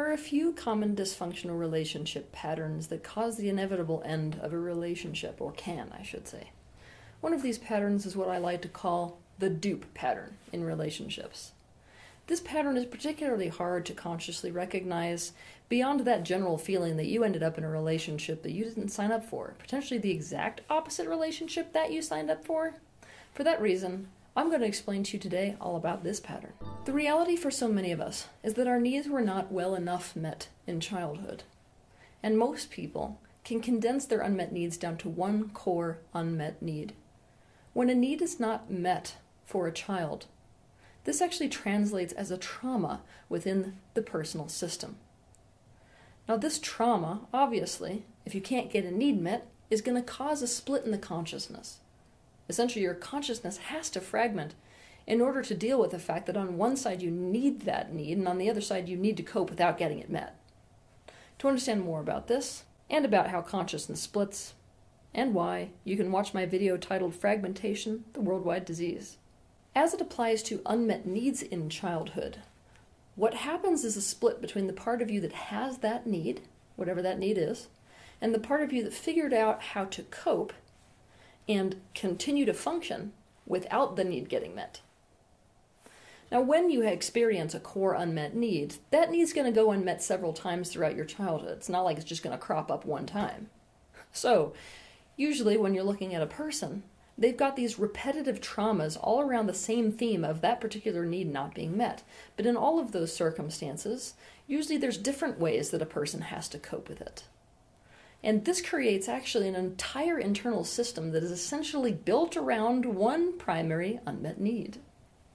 There are a few common dysfunctional relationship patterns that cause the inevitable end of a relationship, or can, I should say. One of these patterns is what I like to call the dupe pattern in relationships. This pattern is particularly hard to consciously recognize beyond that general feeling that you ended up in a relationship that you didn't sign up for, potentially the exact opposite relationship that you signed up for. For that reason, I'm going to explain to you today all about this pattern. The reality for so many of us is that our needs were not well enough met in childhood. And most people can condense their unmet needs down to one core unmet need. When a need is not met for a child, this actually translates as a trauma within the personal system. Now, this trauma, obviously, if you can't get a need met, is going to cause a split in the consciousness. Essentially, your consciousness has to fragment in order to deal with the fact that on one side you need that need, and on the other side you need to cope without getting it met. To understand more about this, and about how consciousness splits, and why, you can watch my video titled Fragmentation The Worldwide Disease. As it applies to unmet needs in childhood, what happens is a split between the part of you that has that need, whatever that need is, and the part of you that figured out how to cope and continue to function without the need getting met. Now, when you experience a core unmet need, that need's going to go unmet several times throughout your childhood. It's not like it's just going to crop up one time. So, usually when you're looking at a person, they've got these repetitive traumas all around the same theme of that particular need not being met. But in all of those circumstances, usually there's different ways that a person has to cope with it. And this creates actually an entire internal system that is essentially built around one primary unmet need.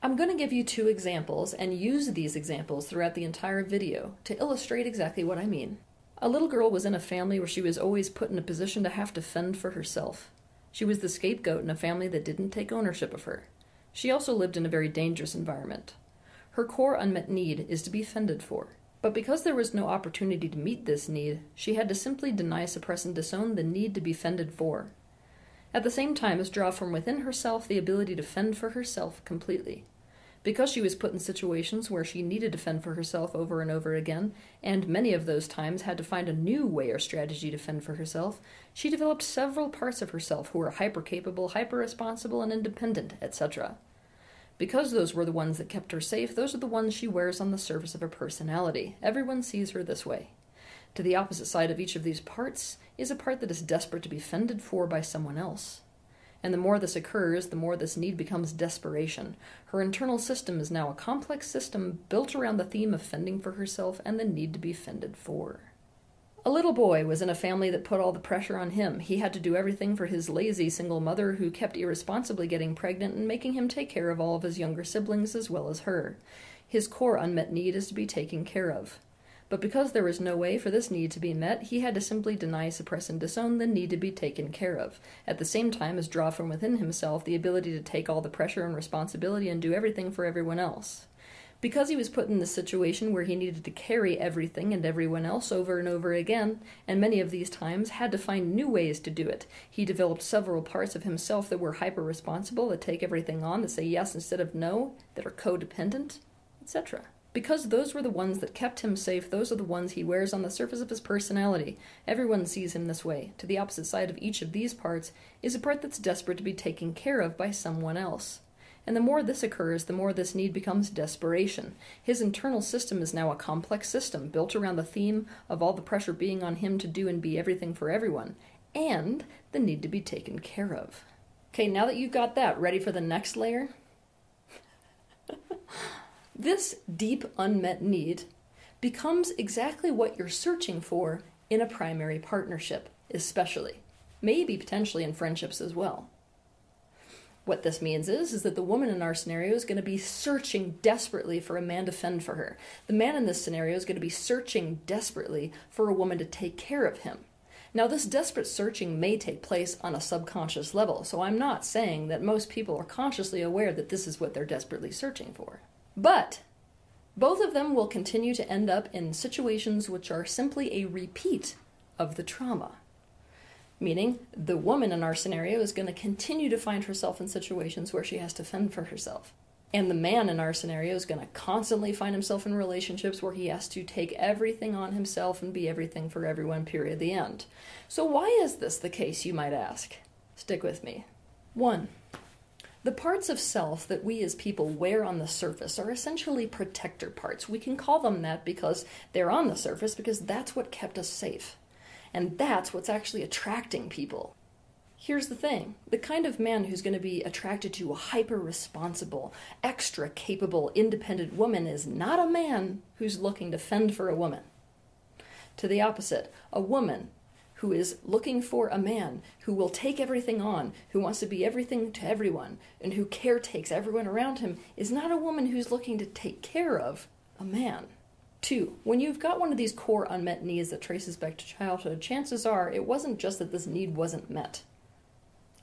I'm going to give you two examples and use these examples throughout the entire video to illustrate exactly what I mean. A little girl was in a family where she was always put in a position to have to fend for herself. She was the scapegoat in a family that didn't take ownership of her. She also lived in a very dangerous environment. Her core unmet need is to be fended for. But because there was no opportunity to meet this need, she had to simply deny, suppress, and disown the need to be fended for. At the same time as draw from within herself the ability to fend for herself completely. Because she was put in situations where she needed to fend for herself over and over again, and many of those times had to find a new way or strategy to fend for herself, she developed several parts of herself who were hyper capable, hyper responsible, and independent, etc. Because those were the ones that kept her safe, those are the ones she wears on the surface of her personality. Everyone sees her this way. To the opposite side of each of these parts is a part that is desperate to be fended for by someone else. And the more this occurs, the more this need becomes desperation. Her internal system is now a complex system built around the theme of fending for herself and the need to be fended for. A little boy was in a family that put all the pressure on him. He had to do everything for his lazy single mother who kept irresponsibly getting pregnant and making him take care of all of his younger siblings as well as her. His core unmet need is to be taken care of. But because there was no way for this need to be met, he had to simply deny, suppress, and disown the need to be taken care of, at the same time as draw from within himself the ability to take all the pressure and responsibility and do everything for everyone else. Because he was put in this situation where he needed to carry everything and everyone else over and over again, and many of these times had to find new ways to do it, he developed several parts of himself that were hyper responsible, that take everything on, that say yes instead of no, that are codependent, etc. Because those were the ones that kept him safe, those are the ones he wears on the surface of his personality. Everyone sees him this way. To the opposite side of each of these parts is a part that's desperate to be taken care of by someone else. And the more this occurs, the more this need becomes desperation. His internal system is now a complex system built around the theme of all the pressure being on him to do and be everything for everyone, and the need to be taken care of. Okay, now that you've got that, ready for the next layer? This deep unmet need becomes exactly what you're searching for in a primary partnership, especially. Maybe potentially in friendships as well. What this means is, is that the woman in our scenario is going to be searching desperately for a man to fend for her. The man in this scenario is going to be searching desperately for a woman to take care of him. Now, this desperate searching may take place on a subconscious level, so I'm not saying that most people are consciously aware that this is what they're desperately searching for. But both of them will continue to end up in situations which are simply a repeat of the trauma. Meaning, the woman in our scenario is going to continue to find herself in situations where she has to fend for herself. And the man in our scenario is going to constantly find himself in relationships where he has to take everything on himself and be everything for everyone, period, the end. So, why is this the case, you might ask? Stick with me. One, the parts of self that we as people wear on the surface are essentially protector parts. We can call them that because they're on the surface because that's what kept us safe. And that's what's actually attracting people. Here's the thing the kind of man who's going to be attracted to a hyper responsible, extra capable, independent woman is not a man who's looking to fend for a woman. To the opposite, a woman who is looking for a man who will take everything on, who wants to be everything to everyone, and who caretakes everyone around him, is not a woman who's looking to take care of a man. Two, when you've got one of these core unmet needs that traces back to childhood, chances are it wasn't just that this need wasn't met.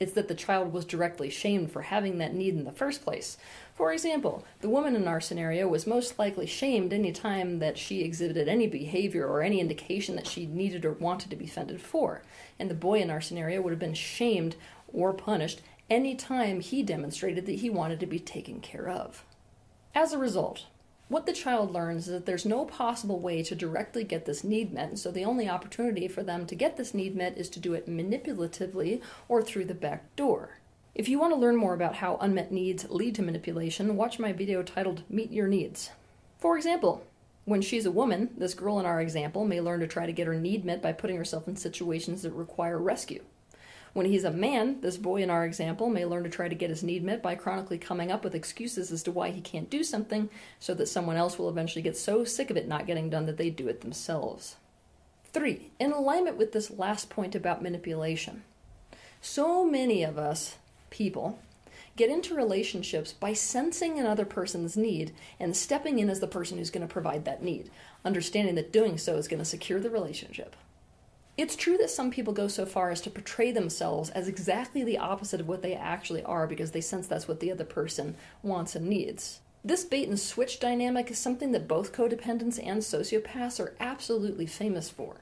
It's that the child was directly shamed for having that need in the first place. For example, the woman in our scenario was most likely shamed any time that she exhibited any behavior or any indication that she needed or wanted to be fended for. And the boy in our scenario would have been shamed or punished any time he demonstrated that he wanted to be taken care of. As a result, what the child learns is that there's no possible way to directly get this need met, so the only opportunity for them to get this need met is to do it manipulatively or through the back door. If you want to learn more about how unmet needs lead to manipulation, watch my video titled Meet Your Needs. For example, when she's a woman, this girl in our example may learn to try to get her need met by putting herself in situations that require rescue. When he's a man, this boy in our example may learn to try to get his need met by chronically coming up with excuses as to why he can't do something so that someone else will eventually get so sick of it not getting done that they do it themselves. 3. In alignment with this last point about manipulation, so many of us, people, get into relationships by sensing another person's need and stepping in as the person who's going to provide that need, understanding that doing so is going to secure the relationship. It's true that some people go so far as to portray themselves as exactly the opposite of what they actually are because they sense that's what the other person wants and needs. This bait and switch dynamic is something that both codependents and sociopaths are absolutely famous for.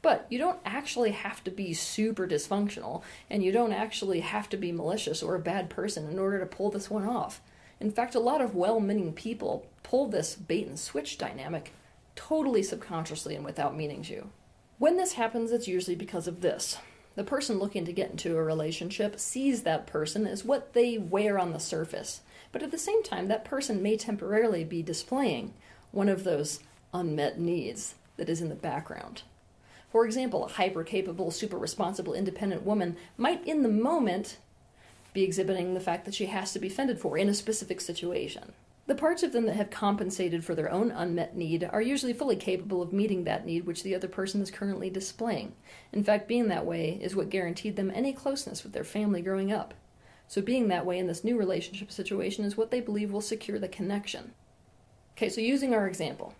But you don't actually have to be super dysfunctional, and you don't actually have to be malicious or a bad person in order to pull this one off. In fact, a lot of well meaning people pull this bait and switch dynamic totally subconsciously and without meaning to. When this happens, it's usually because of this. The person looking to get into a relationship sees that person as what they wear on the surface, but at the same time, that person may temporarily be displaying one of those unmet needs that is in the background. For example, a hyper capable, super responsible, independent woman might, in the moment, be exhibiting the fact that she has to be fended for in a specific situation. The parts of them that have compensated for their own unmet need are usually fully capable of meeting that need which the other person is currently displaying. In fact, being that way is what guaranteed them any closeness with their family growing up. So, being that way in this new relationship situation is what they believe will secure the connection. Okay, so using our example.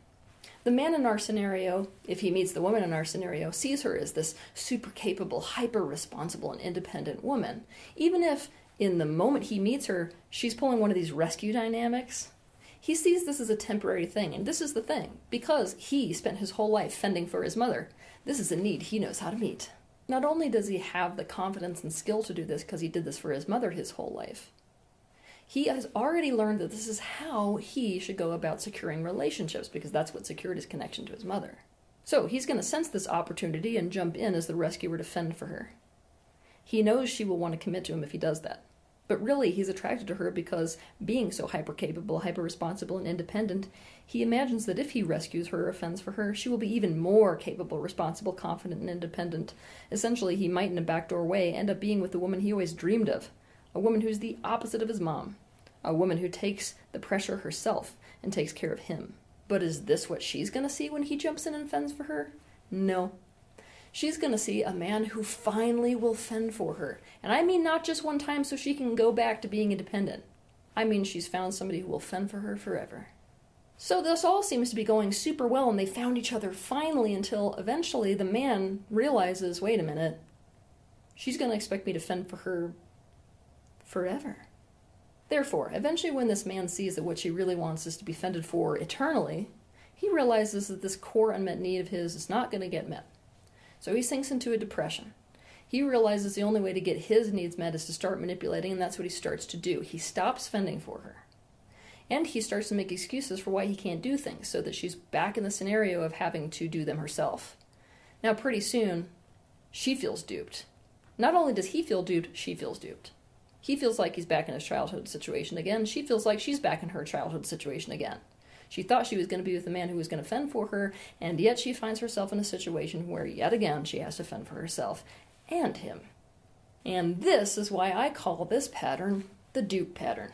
The man in our scenario, if he meets the woman in our scenario, sees her as this super capable, hyper responsible, and independent woman. Even if in the moment he meets her, she's pulling one of these rescue dynamics. He sees this as a temporary thing, and this is the thing because he spent his whole life fending for his mother. This is a need he knows how to meet. Not only does he have the confidence and skill to do this because he did this for his mother his whole life, he has already learned that this is how he should go about securing relationships because that's what secured his connection to his mother. So he's going to sense this opportunity and jump in as the rescuer to fend for her. He knows she will want to commit to him if he does that. But really, he's attracted to her because, being so hyper capable, hyper responsible, and independent, he imagines that if he rescues her or fends for her, she will be even more capable, responsible, confident, and independent. Essentially, he might, in a backdoor way, end up being with the woman he always dreamed of a woman who's the opposite of his mom, a woman who takes the pressure herself and takes care of him. But is this what she's going to see when he jumps in and fends for her? No, she's going to see a man who finally will fend for her. And I mean not just one time so she can go back to being independent. I mean she's found somebody who will fend for her forever. So this all seems to be going super well, and they found each other finally until eventually the man realizes wait a minute, she's going to expect me to fend for her forever. Therefore, eventually, when this man sees that what she really wants is to be fended for eternally, he realizes that this core unmet need of his is not going to get met. So he sinks into a depression. He realizes the only way to get his needs met is to start manipulating, and that's what he starts to do. He stops fending for her. And he starts to make excuses for why he can't do things, so that she's back in the scenario of having to do them herself. Now, pretty soon, she feels duped. Not only does he feel duped, she feels duped. He feels like he's back in his childhood situation again. She feels like she's back in her childhood situation again. She thought she was going to be with a man who was going to fend for her, and yet she finds herself in a situation where, yet again, she has to fend for herself and him. And this is why I call this pattern the dupe pattern.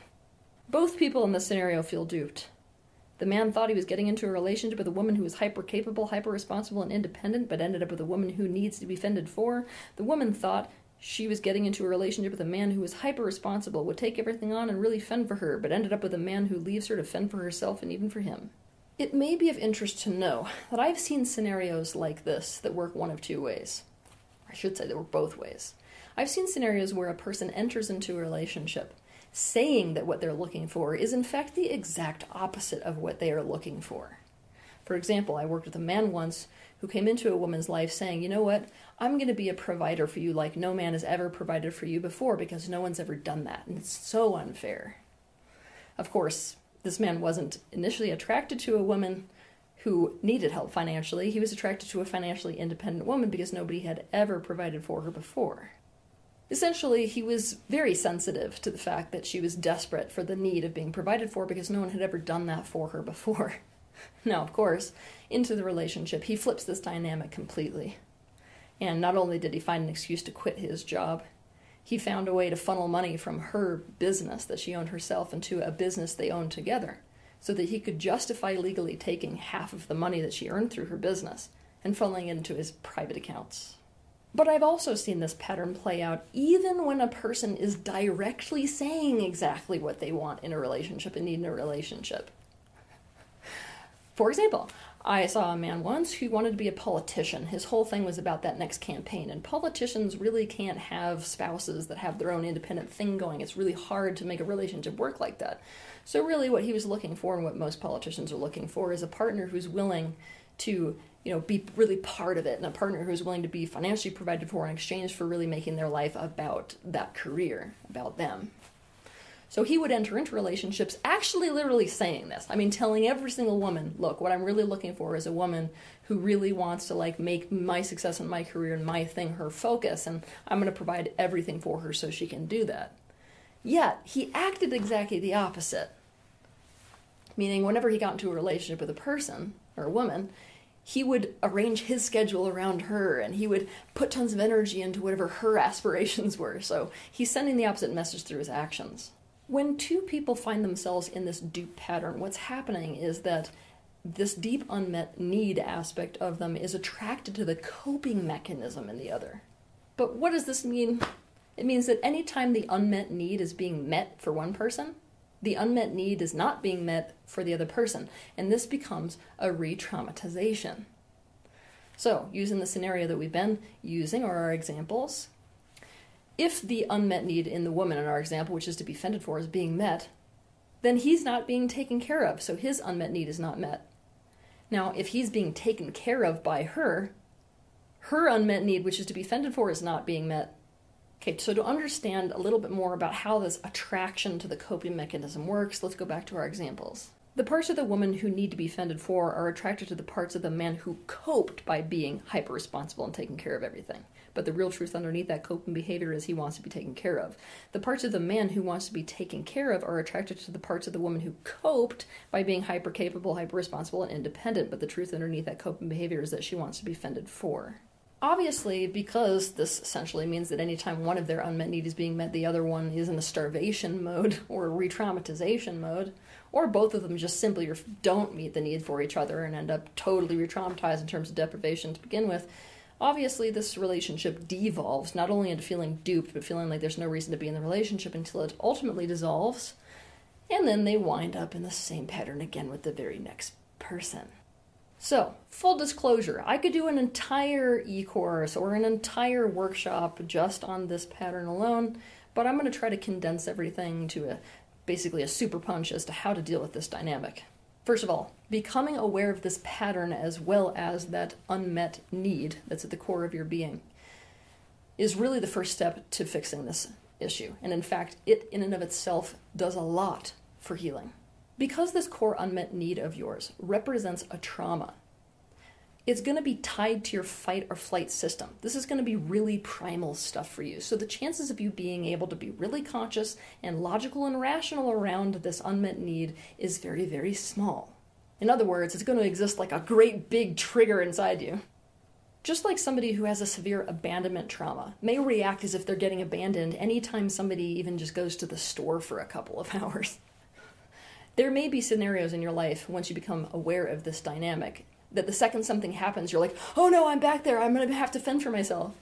Both people in this scenario feel duped. The man thought he was getting into a relationship with a woman who was hyper capable, hyper responsible, and independent, but ended up with a woman who needs to be fended for. The woman thought she was getting into a relationship with a man who was hyper responsible, would take everything on and really fend for her, but ended up with a man who leaves her to fend for herself and even for him. It may be of interest to know that I've seen scenarios like this that work one of two ways. I should say they work both ways. I've seen scenarios where a person enters into a relationship saying that what they're looking for is in fact the exact opposite of what they are looking for. For example, I worked with a man once who came into a woman's life saying, You know what? I'm going to be a provider for you like no man has ever provided for you before because no one's ever done that. And it's so unfair. Of course, this man wasn't initially attracted to a woman who needed help financially. He was attracted to a financially independent woman because nobody had ever provided for her before. Essentially, he was very sensitive to the fact that she was desperate for the need of being provided for because no one had ever done that for her before. now, of course, into the relationship, he flips this dynamic completely. And not only did he find an excuse to quit his job, he found a way to funnel money from her business that she owned herself into a business they owned together so that he could justify legally taking half of the money that she earned through her business and funneling it into his private accounts. But I've also seen this pattern play out even when a person is directly saying exactly what they want in a relationship and need in a relationship. For example, I saw a man once who wanted to be a politician. His whole thing was about that next campaign. And politicians really can't have spouses that have their own independent thing going. It's really hard to make a relationship work like that. So, really, what he was looking for and what most politicians are looking for is a partner who's willing to you know be really part of it and a partner who's willing to be financially provided for in exchange for really making their life about that career about them so he would enter into relationships actually literally saying this. I mean, telling every single woman, look, what I'm really looking for is a woman who really wants to like make my success in my career and my thing her focus, and I'm going to provide everything for her so she can do that. Yet, he acted exactly the opposite. Meaning, whenever he got into a relationship with a person or a woman, he would arrange his schedule around her and he would put tons of energy into whatever her aspirations were. So he's sending the opposite message through his actions. When two people find themselves in this dupe pattern, what's happening is that this deep unmet need aspect of them is attracted to the coping mechanism in the other. But what does this mean? It means that anytime the unmet need is being met for one person, the unmet need is not being met for the other person, and this becomes a re traumatization. So, using the scenario that we've been using, or our examples, if the unmet need in the woman in our example, which is to be fended for, is being met, then he's not being taken care of, so his unmet need is not met. Now, if he's being taken care of by her, her unmet need, which is to be fended for, is not being met. Okay, so to understand a little bit more about how this attraction to the coping mechanism works, let's go back to our examples. The parts of the woman who need to be fended for are attracted to the parts of the man who coped by being hyper responsible and taking care of everything but the real truth underneath that coping behavior is he wants to be taken care of. The parts of the man who wants to be taken care of are attracted to the parts of the woman who coped by being hyper capable, hyper responsible, and independent, but the truth underneath that coping behavior is that she wants to be fended for. Obviously, because this essentially means that anytime one of their unmet needs is being met, the other one is in a starvation mode or re traumatization mode, or both of them just simply don't meet the need for each other and end up totally re traumatized in terms of deprivation to begin with, obviously this relationship devolves not only into feeling duped but feeling like there's no reason to be in the relationship until it ultimately dissolves and then they wind up in the same pattern again with the very next person. So full disclosure i could do an entire e-course or an entire workshop just on this pattern alone but i'm going to try to condense everything to a basically a super punch as to how to deal with this dynamic. First of all, becoming aware of this pattern as well as that unmet need that's at the core of your being is really the first step to fixing this issue. And in fact, it in and of itself does a lot for healing. Because this core unmet need of yours represents a trauma, it's going to be tied to your fight or flight system. This is going to be really primal stuff for you. So the chances of you being able to be really conscious and logical and rational around this unmet need is very, very small. In other words, it's going to exist like a great big trigger inside you. Just like somebody who has a severe abandonment trauma may react as if they're getting abandoned anytime somebody even just goes to the store for a couple of hours. There may be scenarios in your life once you become aware of this dynamic that the second something happens, you're like, oh no, I'm back there. I'm going to have to fend for myself.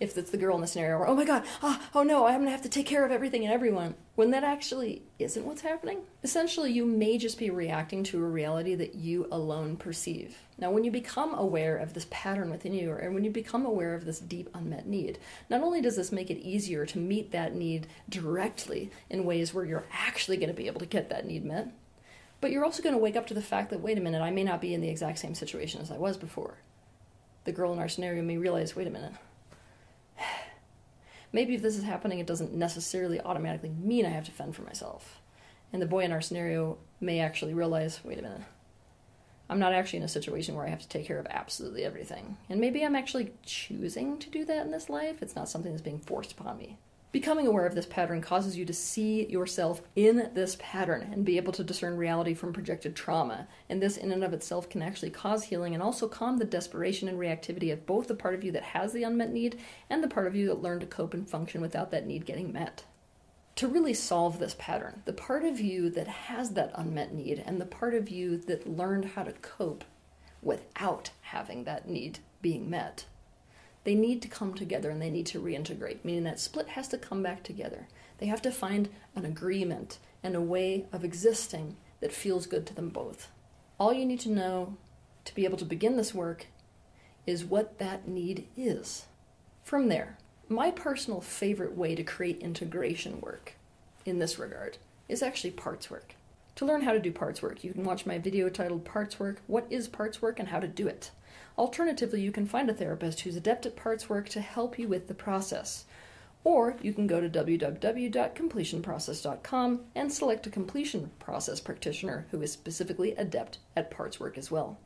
If it's the girl in the scenario, or oh my god, oh, oh no, I'm to have to take care of everything and everyone. When that actually isn't what's happening, essentially you may just be reacting to a reality that you alone perceive. Now, when you become aware of this pattern within you, or when you become aware of this deep unmet need, not only does this make it easier to meet that need directly in ways where you're actually to be able to get that need met, but you're also to wake up to the fact that, wait a minute, I may not be in the exact same situation as I was before. The girl in our scenario may realize, wait a minute, maybe if this is happening, it doesn't necessarily automatically mean I have to fend for myself. And the boy in our scenario may actually realize, wait a minute, I'm not actually in a situation where I have to take care of absolutely everything. And maybe I'm actually choosing to do that in this life. It's not something that's being forced upon me. Becoming aware of this pattern causes you to see yourself in this pattern and be able to discern reality from projected trauma. And this, in and of itself, can actually cause healing and also calm the desperation and reactivity of both the part of you that has the unmet need and the part of you that learned to cope and function without that need getting met. To really solve this pattern, the part of you that has that unmet need and the part of you that learned how to cope without having that need being met they need to come together and they need to reintegrate, meaning that split has to come back together. They have to find an agreement and a way of existing that feels good to them both. All you need to know to be able to begin this work is what that need is. From there, my personal favorite way to create integration work in this regard is actually parts work. To learn how to do parts work, you can watch my video titled Parts Work What is Parts Work and How to Do It. Alternatively, you can find a therapist who's adept at parts work to help you with the process. Or you can go to www.completionprocess.com and select a completion process practitioner who is specifically adept at parts work as well.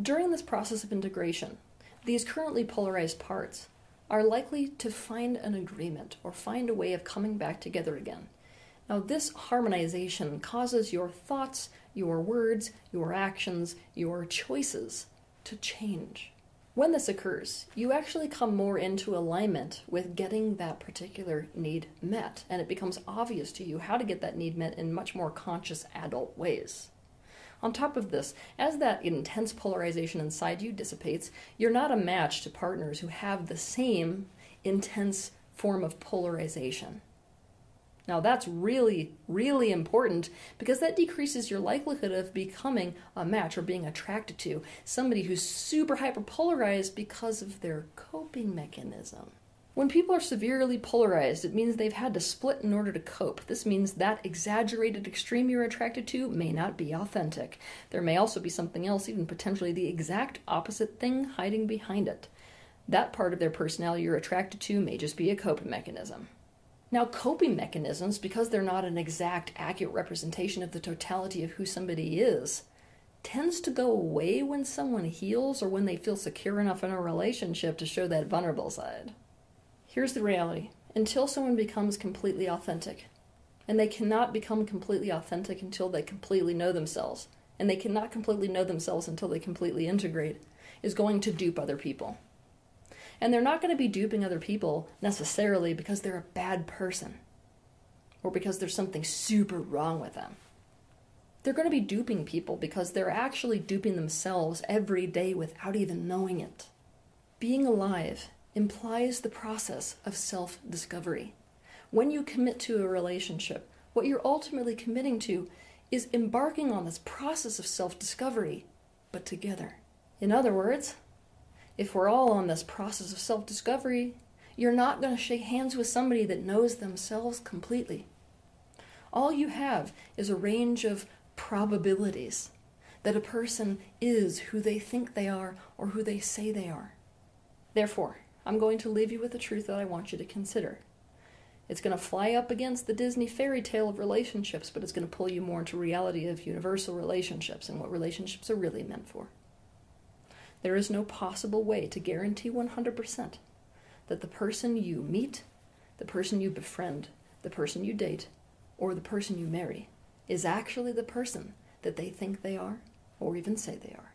During this process of integration, these currently polarized parts are likely to find an agreement or find a way of coming back together again. Now, this harmonization causes your thoughts, your words, your actions, your choices to change. When this occurs, you actually come more into alignment with getting that particular need met, and it becomes obvious to you how to get that need met in much more conscious adult ways. On top of this, as that intense polarization inside you dissipates, you're not a match to partners who have the same intense form of polarization. Now, that's really, really important because that decreases your likelihood of becoming a match or being attracted to somebody who's super hyperpolarized because of their coping mechanism. When people are severely polarized, it means they've had to split in order to cope. This means that exaggerated extreme you're attracted to may not be authentic. There may also be something else, even potentially the exact opposite thing, hiding behind it. That part of their personality you're attracted to may just be a coping mechanism. Now, coping mechanisms, because they're not an exact, accurate representation of the totality of who somebody is, tends to go away when someone heals or when they feel secure enough in a relationship to show that vulnerable side. Here's the reality until someone becomes completely authentic, and they cannot become completely authentic until they completely know themselves, and they cannot completely know themselves until they completely integrate, is going to dupe other people. And they're not going to be duping other people necessarily because they're a bad person or because there's something super wrong with them. They're going to be duping people because they're actually duping themselves every day without even knowing it. Being alive implies the process of self discovery. When you commit to a relationship, what you're ultimately committing to is embarking on this process of self discovery, but together. In other words, if we're all on this process of self discovery, you're not going to shake hands with somebody that knows themselves completely. All you have is a range of probabilities that a person is who they think they are or who they say they are. Therefore, I'm going to leave you with a truth that I want you to consider. It's going to fly up against the Disney fairy tale of relationships, but it's going to pull you more into reality of universal relationships and what relationships are really meant for. There is no possible way to guarantee 100% that the person you meet, the person you befriend, the person you date, or the person you marry is actually the person that they think they are or even say they are.